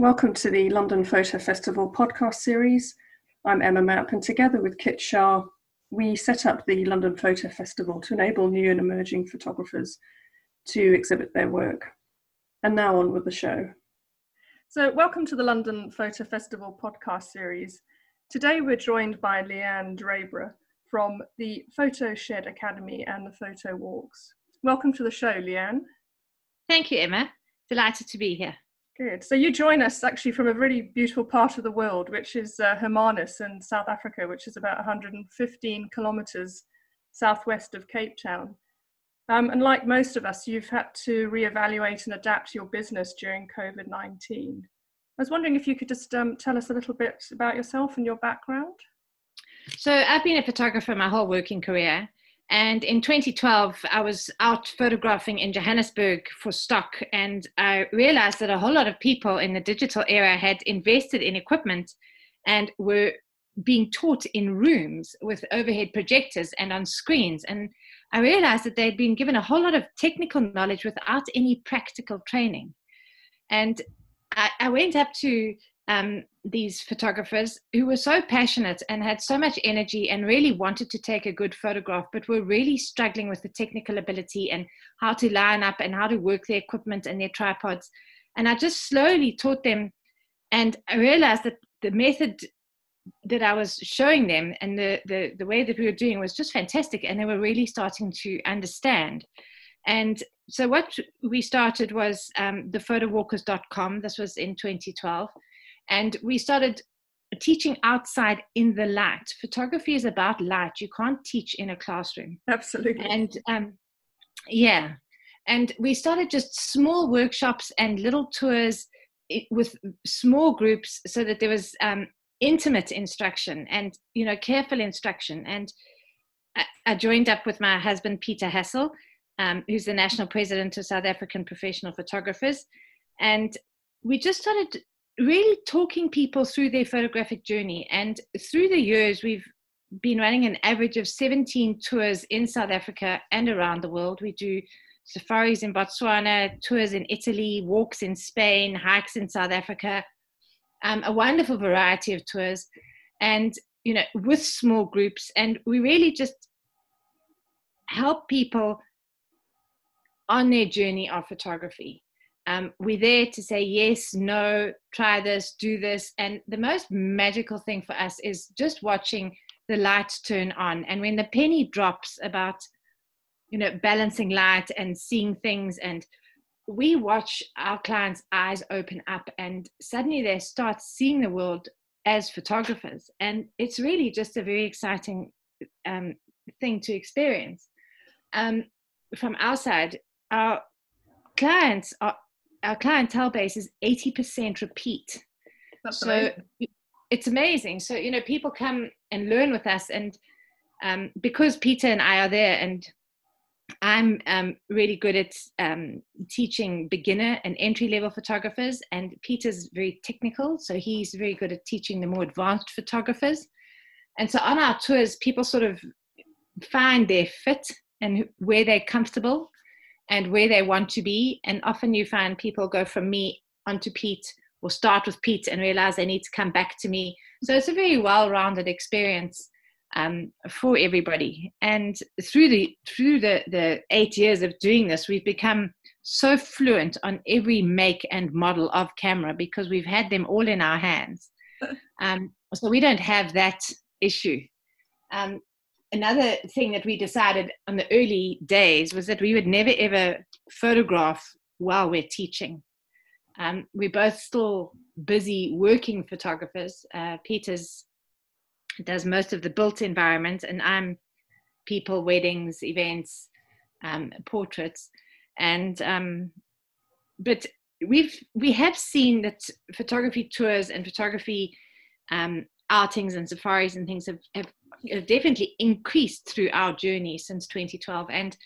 Welcome to the London Photo Festival podcast series. I'm Emma Mapp, and together with Kit Shah, we set up the London Photo Festival to enable new and emerging photographers to exhibit their work. And now on with the show. So, welcome to the London Photo Festival podcast series. Today we're joined by Leanne Drabra from the Photo Shed Academy and the Photo Walks. Welcome to the show, Leanne. Thank you, Emma. Delighted to be here. Good. So you join us actually from a really beautiful part of the world, which is uh, Hermanus in South Africa, which is about 115 kilometres southwest of Cape Town. Um, and like most of us, you've had to reevaluate and adapt your business during COVID 19. I was wondering if you could just um, tell us a little bit about yourself and your background. So, I've been a photographer my whole working career. And in 2012, I was out photographing in Johannesburg for stock, and I realized that a whole lot of people in the digital era had invested in equipment and were being taught in rooms with overhead projectors and on screens. And I realized that they'd been given a whole lot of technical knowledge without any practical training. And I, I went up to um, these photographers who were so passionate and had so much energy and really wanted to take a good photograph, but were really struggling with the technical ability and how to line up and how to work their equipment and their tripods. And I just slowly taught them. And I realized that the method that I was showing them and the, the, the way that we were doing was just fantastic. And they were really starting to understand. And so what we started was um, thephotowalkers.com. This was in 2012 and we started teaching outside in the light. Photography is about light. You can't teach in a classroom. Absolutely. And um, yeah, and we started just small workshops and little tours with small groups so that there was um, intimate instruction and you know careful instruction. And I, I joined up with my husband Peter Hassel, um, who's the national president of South African Professional Photographers, and we just started really talking people through their photographic journey. And through the years, we've been running an average of 17 tours in South Africa and around the world. We do safaris in Botswana, tours in Italy, walks in Spain, hikes in South Africa, um, a wonderful variety of tours, and you know, with small groups. And we really just help people on their journey of photography. Um, we're there to say yes, no, try this, do this. And the most magical thing for us is just watching the lights turn on. And when the penny drops about, you know, balancing light and seeing things, and we watch our clients' eyes open up, and suddenly they start seeing the world as photographers. And it's really just a very exciting um, thing to experience. Um, from our side, our clients are our clientele base is 80% repeat. That's so amazing. it's amazing. So, you know, people come and learn with us. And um, because Peter and I are there, and I'm um, really good at um, teaching beginner and entry level photographers, and Peter's very technical. So he's very good at teaching the more advanced photographers. And so on our tours, people sort of find their fit and where they're comfortable and where they want to be. And often you find people go from me onto Pete or start with Pete and realize they need to come back to me. So it's a very well-rounded experience um, for everybody. And through the through the the eight years of doing this, we've become so fluent on every make and model of camera because we've had them all in our hands. Um, so we don't have that issue. Um, another thing that we decided on the early days was that we would never ever photograph while we're teaching. Um, we're both still busy working photographers. Uh, Peter's does most of the built environment, and I'm people, weddings, events, um, portraits, and um, but we've we have seen that photography tours and photography um, outings and safaris and things have, have definitely increased through our journey since 2012. And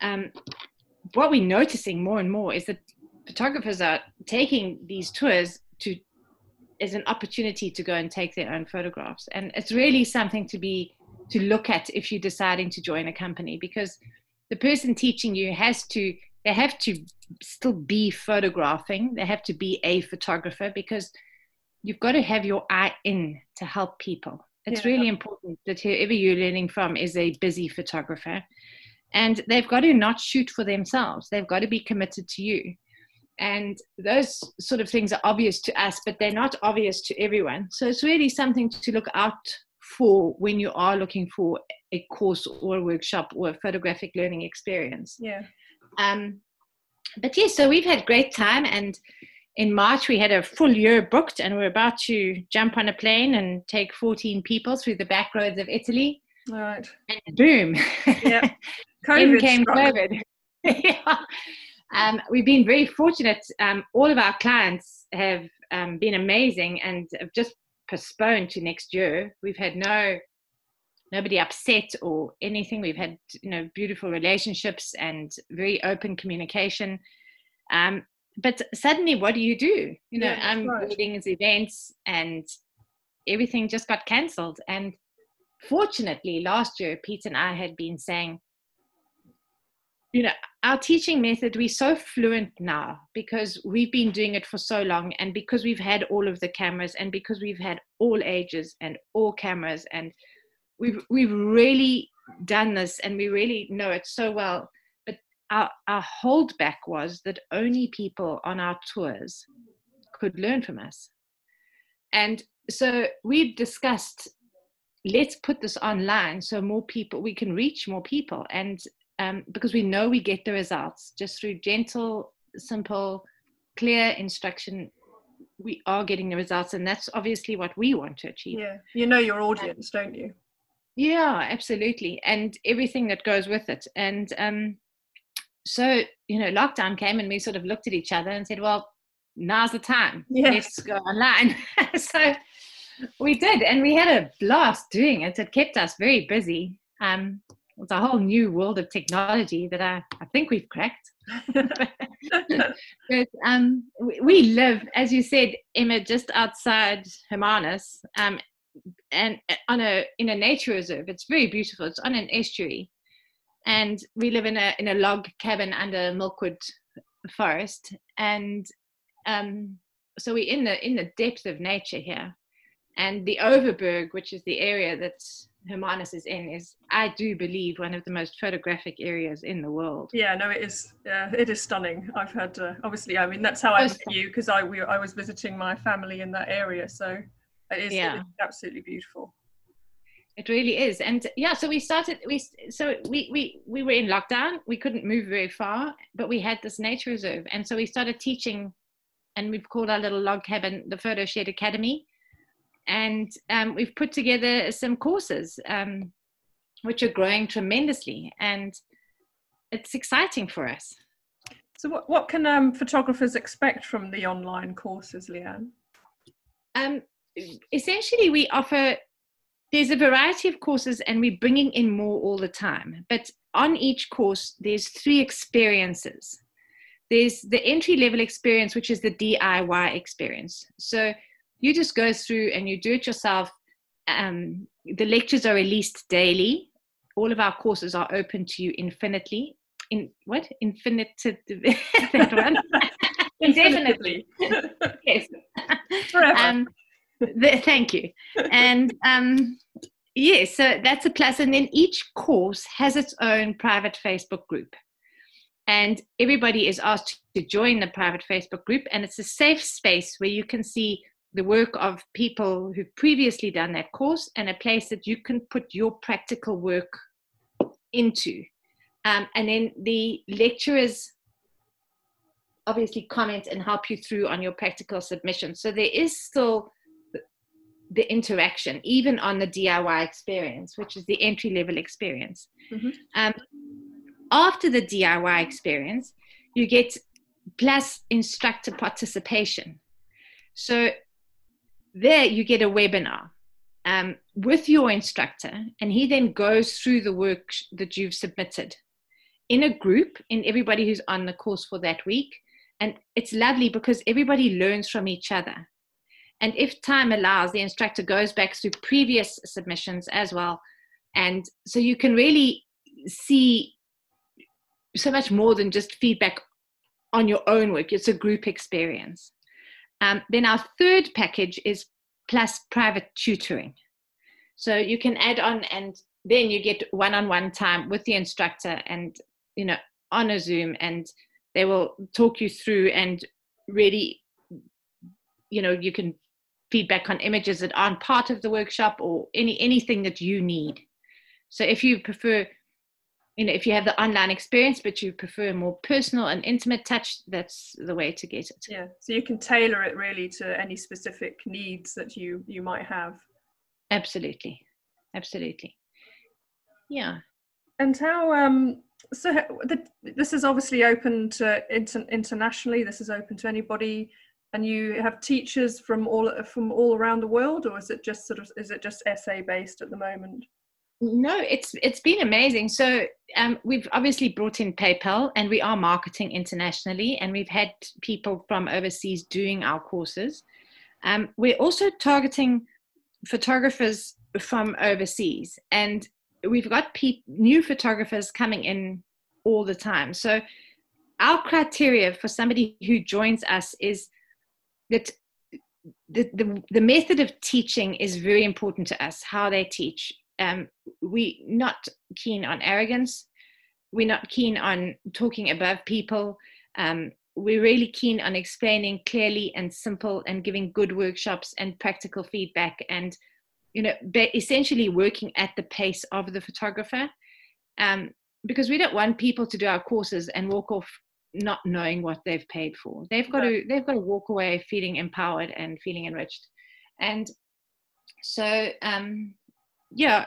um, what we're noticing more and more is that photographers are taking these tours to as an opportunity to go and take their own photographs. And it's really something to be to look at if you're deciding to join a company because the person teaching you has to they have to still be photographing. They have to be a photographer because you've got to have your eye in to help people. It's yeah. really important that whoever you're learning from is a busy photographer. And they've got to not shoot for themselves. They've got to be committed to you. And those sort of things are obvious to us, but they're not obvious to everyone. So it's really something to look out for when you are looking for a course or a workshop or a photographic learning experience. Yeah. Um, but yes, yeah, so we've had great time, and in March we had a full year booked, and we're about to jump on a plane and take 14 people through the back roads of Italy. All right. And boom. Yeah. COVID in came COVID. yeah. Um, we've been very fortunate. Um, all of our clients have um, been amazing and have just postponed to next year. We've had no nobody upset or anything. We've had you know beautiful relationships and very open communication. Um, but suddenly, what do you do? You know, yeah, I'm right. weddings, events, and everything just got cancelled. And fortunately, last year, Pete and I had been saying, you know, our teaching method, we're so fluent now because we've been doing it for so long, and because we've had all of the cameras, and because we've had all ages and all cameras, and we've we've really done this and we really know it so well our our holdback was that only people on our tours could learn from us. And so we've discussed let's put this online so more people we can reach more people. And um, because we know we get the results just through gentle simple clear instruction we are getting the results. And that's obviously what we want to achieve. Yeah. You know your audience don't you? Yeah, absolutely. And everything that goes with it. And um, so, you know, lockdown came and we sort of looked at each other and said, well, now's the time. Yes. Let's go online. so we did. And we had a blast doing it. It kept us very busy. Um, it's a whole new world of technology that I, I think we've cracked. but um, we, live, as you said, Emma, just outside Hermanus. Um, and uh, on a in a nature reserve. It's very beautiful. It's on an estuary, and we live in a in a log cabin under a Milkwood Forest, and um, so we're in the in the depth of nature here. And the Overberg, which is the area that Hermanus is in, is I do believe one of the most photographic areas in the world. Yeah, no, it is. Yeah, it is stunning. I've had uh, obviously. I mean, that's how I met you because I we, I was visiting my family in that area, so it is, yeah. absolutely beautiful. It really is, and yeah. So we started. We so we we we were in lockdown. We couldn't move very far, but we had this nature reserve, and so we started teaching. And we've called our little log cabin the Photo Shed Academy, and um, we've put together some courses, um, which are growing tremendously, and it's exciting for us. So, what what can um, photographers expect from the online courses, Leanne? Um, essentially we offer there's a variety of courses and we're bringing in more all the time. But on each course there's three experiences. There's the entry level experience which is the diy experience. So you just go through and you do it yourself. Um, the lectures are released daily. All of our courses are open to you infinitely. In what? Infinite that one? Indefinitely yes. Forever. Um, Thank you. And um, yes, yeah, so that's a plus. And then each course has its own private Facebook group. And everybody is asked to join the private Facebook group. And it's a safe space where you can see the work of people who've previously done that course and a place that you can put your practical work into. Um, and then the lecturers obviously comment and help you through on your practical submission. So there is still the interaction, even on the DIY experience, which is the entry level experience. Mm-hmm. Um, after the DIY experience, you get plus instructor participation. So there you get a webinar um, with your instructor, and he then goes through the work that you've submitted in a group in everybody who's on the course for that week. And it's lovely because everybody learns from each other. And if time allows, the instructor goes back through previous submissions as well. And so you can really see so much more than just feedback on your own work. It's a group experience. Um, then our third package is plus private tutoring. So you can add on and then you get one-on-one time with the instructor and you know on a Zoom and they will talk you through and really you know you can feedback on images that aren't part of the workshop or any anything that you need. So if you prefer you know if you have the online experience but you prefer more personal and intimate touch that's the way to get it. Yeah so you can tailor it really to any specific needs that you you might have. Absolutely absolutely. Yeah. And how um so the, this is obviously open to inter, internationally this is open to anybody and you have teachers from all from all around the world or is it just sort of is it just SA based at the moment no, it's it's been amazing. So um, we've obviously brought in PayPal, and we are marketing internationally, and we've had people from overseas doing our courses. Um, we're also targeting photographers from overseas, and we've got pe- new photographers coming in all the time. So our criteria for somebody who joins us is that the, the, the method of teaching is very important to us, how they teach. Um, we not keen on arrogance. We're not keen on talking above people. Um, we're really keen on explaining clearly and simple and giving good workshops and practical feedback and you know essentially working at the pace of the photographer. Um, because we don't want people to do our courses and walk off not knowing what they've paid for they've got to they've got to walk away feeling empowered and feeling enriched and so um, yeah,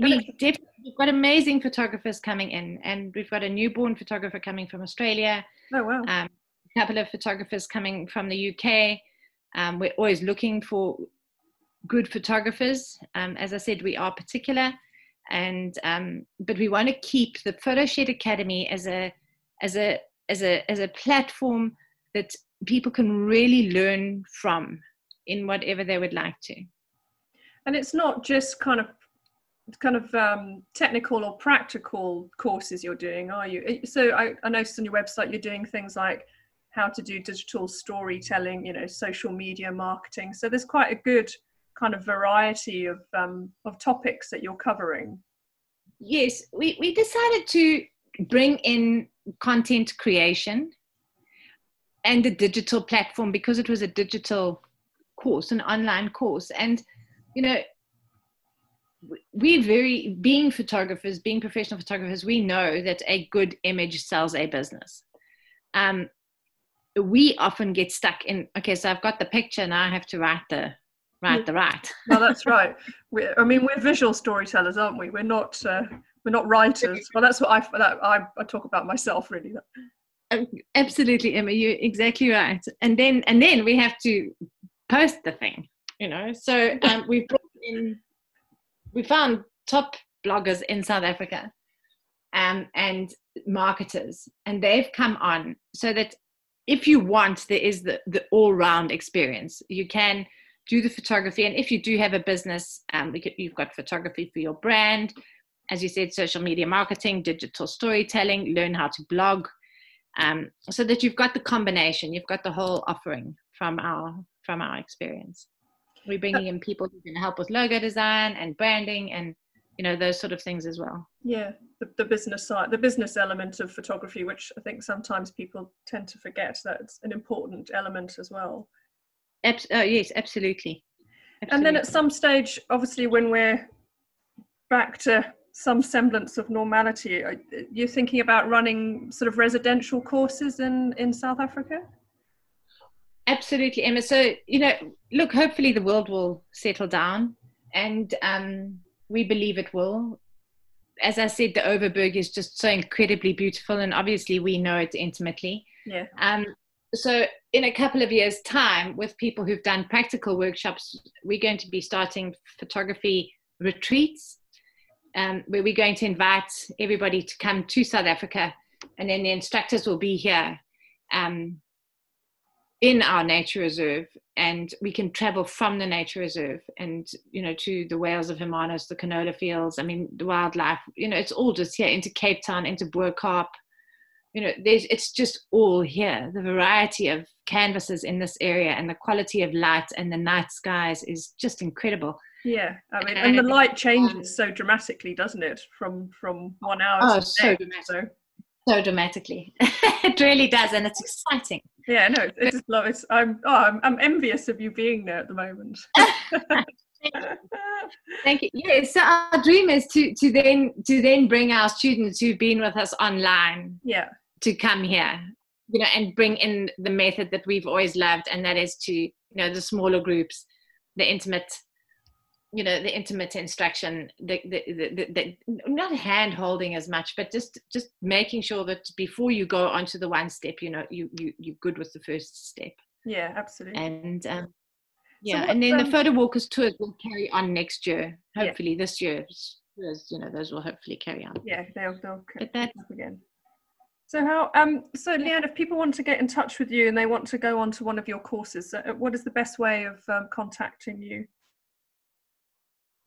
we definitely we've got amazing photographers coming in, and we've got a newborn photographer coming from Australia. Oh wow! Um, a couple of photographers coming from the UK. Um, we're always looking for good photographers. Um, as I said, we are particular, and um, but we want to keep the Photoshed Academy as a as a as a as a platform that people can really learn from in whatever they would like to. And it's not just kind of kind of um, technical or practical courses you're doing are you? So I, I noticed on your website you're doing things like how to do digital storytelling you know social media marketing. So there's quite a good kind of variety of um, of topics that you're covering. Yes we, we decided to bring in content creation and the digital platform because it was a digital course an online course. And you know we very being photographers being professional photographers we know that a good image sells a business. Um, we often get stuck in okay so i've got the picture now i have to write the write the right. Well that's right. We, i mean we're visual storytellers aren't we? We're not uh, we're not writers. Well that's what i that, I, I talk about myself really. Um, absolutely emma you're exactly right. And then and then we have to post the thing you know? So um, we brought in we found top bloggers in south africa um, and marketers and they've come on so that if you want there is the, the all-round experience. You can do the photography and if you do have a business um, you've got photography for your brand as you said social media marketing digital storytelling learn how to blog um, so that you've got the combination you've got the whole offering from our from our experience. We're bringing in people who can help with logo design and branding and you know those sort of things as well. Yeah the, the business side the business element of photography which i think sometimes people tend to forget that it's an important element as well. Abs- oh, yes absolutely. absolutely and then at some stage obviously when we're back to some semblance of normality you're thinking about running sort of residential courses in in south africa Absolutely, Emma. So, you know, look, hopefully the world will settle down and um, we believe it will. As I said, the Overberg is just so incredibly beautiful, and obviously we know it intimately. Yeah. Um, so, in a couple of years' time, with people who've done practical workshops, we're going to be starting photography retreats um, where we're going to invite everybody to come to South Africa, and then the instructors will be here. Um, in our nature reserve and we can travel from the nature reserve and you know to the whales of Hermanus, the canola fields. I mean, the wildlife. You know, it's all just here into Cape Town, into Bo You know, there's it's just all here. The variety of canvases in this area and the quality of light and the night skies is just incredible. Yeah, I mean, and the light changes um, so dramatically, doesn't it, from from one hour oh, to so next, so so dramatically. it really does, and it's exciting. Yeah, no, it's love. It's I'm oh, I'm, I'm envious of you being there at the moment. Thank you. Yeah, so our dream is to to then to then bring our students who've been with us online. Yeah. To come here, you know, and bring in the method that we've always loved, and that is to you know the smaller groups, the intimate you know the intimate instruction the, the, the, the, not hand holding as much but just just making sure that before you go onto the one step you know you, you you're good with the first step. Yeah absolutely. And um, yeah so and then um, the photo walkers tours will carry on next year hopefully yeah. this year you know those will hopefully carry on. Yeah they'll they'll but that, again. So how um so Leanne, if people want to get in touch with you and they want to go on to one of your courses, uh, what is the best way of um, contacting you?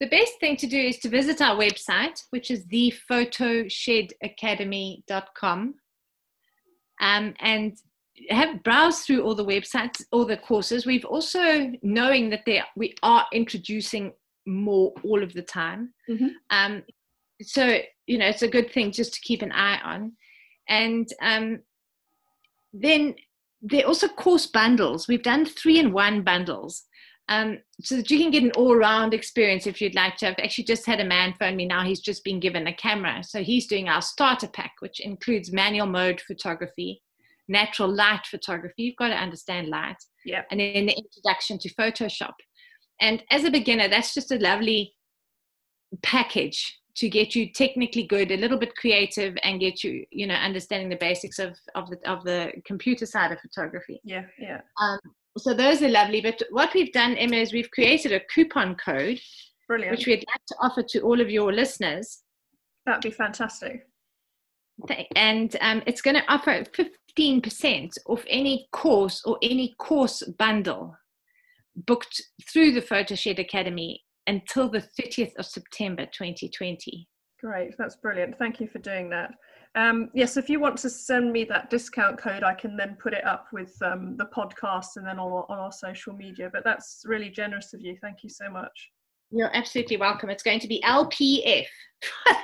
The best thing to do is to visit our website, which is thephotoshedacademy.com, um, and have browsed through all the websites, all the courses. We've also knowing that there we are introducing more all of the time. Mm-hmm. Um, so you know it's a good thing just to keep an eye on, and um, then there are also course bundles. We've done three in one bundles um, so that you can get an all-round experience if you'd like to. I've actually just had a man phone me now. He's just been given a camera, so he's doing our starter pack, which includes manual mode photography, natural light photography. You've got to understand light, yeah, and then the introduction to Photoshop. And as a beginner, that's just a lovely package to get you technically good, a little bit creative, and get you, you know, understanding the basics of of the of the computer side of photography. Yeah, yeah. Um, so those are lovely. But what we've done, Emma, is we've created a coupon code, Brilliant. which we'd like to offer to all of your listeners. That'd be fantastic. And um, it's going to offer 15% off any course or any course bundle booked through the Photoshed Academy until the 30th of September 2020. Great, that's brilliant. Thank you for doing that. Um, yes, if you want to send me that discount code, I can then put it up with um, the podcast and then on, on our social media. But that's really generous of you. Thank you so much. You're absolutely welcome. It's going to be LPF,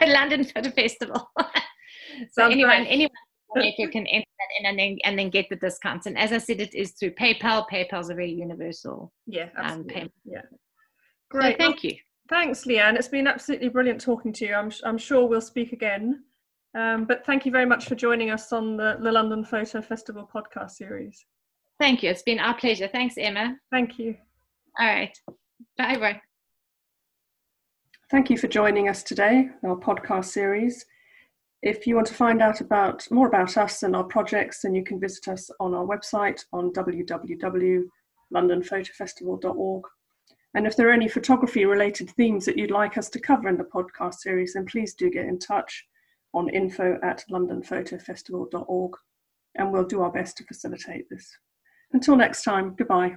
the London Photo Festival. so anyone, anyone you can enter that in and then and then get the discounts. And as I said, it is through PayPal. PayPal's a very universal. Yeah, um, absolutely. Um, yeah. Great. So thank you. Thanks, Leanne. It's been absolutely brilliant talking to you. I'm I'm sure we'll speak again. Um, but thank you very much for joining us on the, the London Photo Festival podcast series. Thank you. It's been our pleasure. Thanks, Emma. Thank you. All right. Bye bye. Thank you for joining us today, our podcast series. If you want to find out about more about us and our projects, then you can visit us on our website on www.londonphotofestival.org. And if there are any photography related themes that you'd like us to cover in the podcast series, then please do get in touch on info at londonphotofestival.org and we'll do our best to facilitate this. Until next time, goodbye.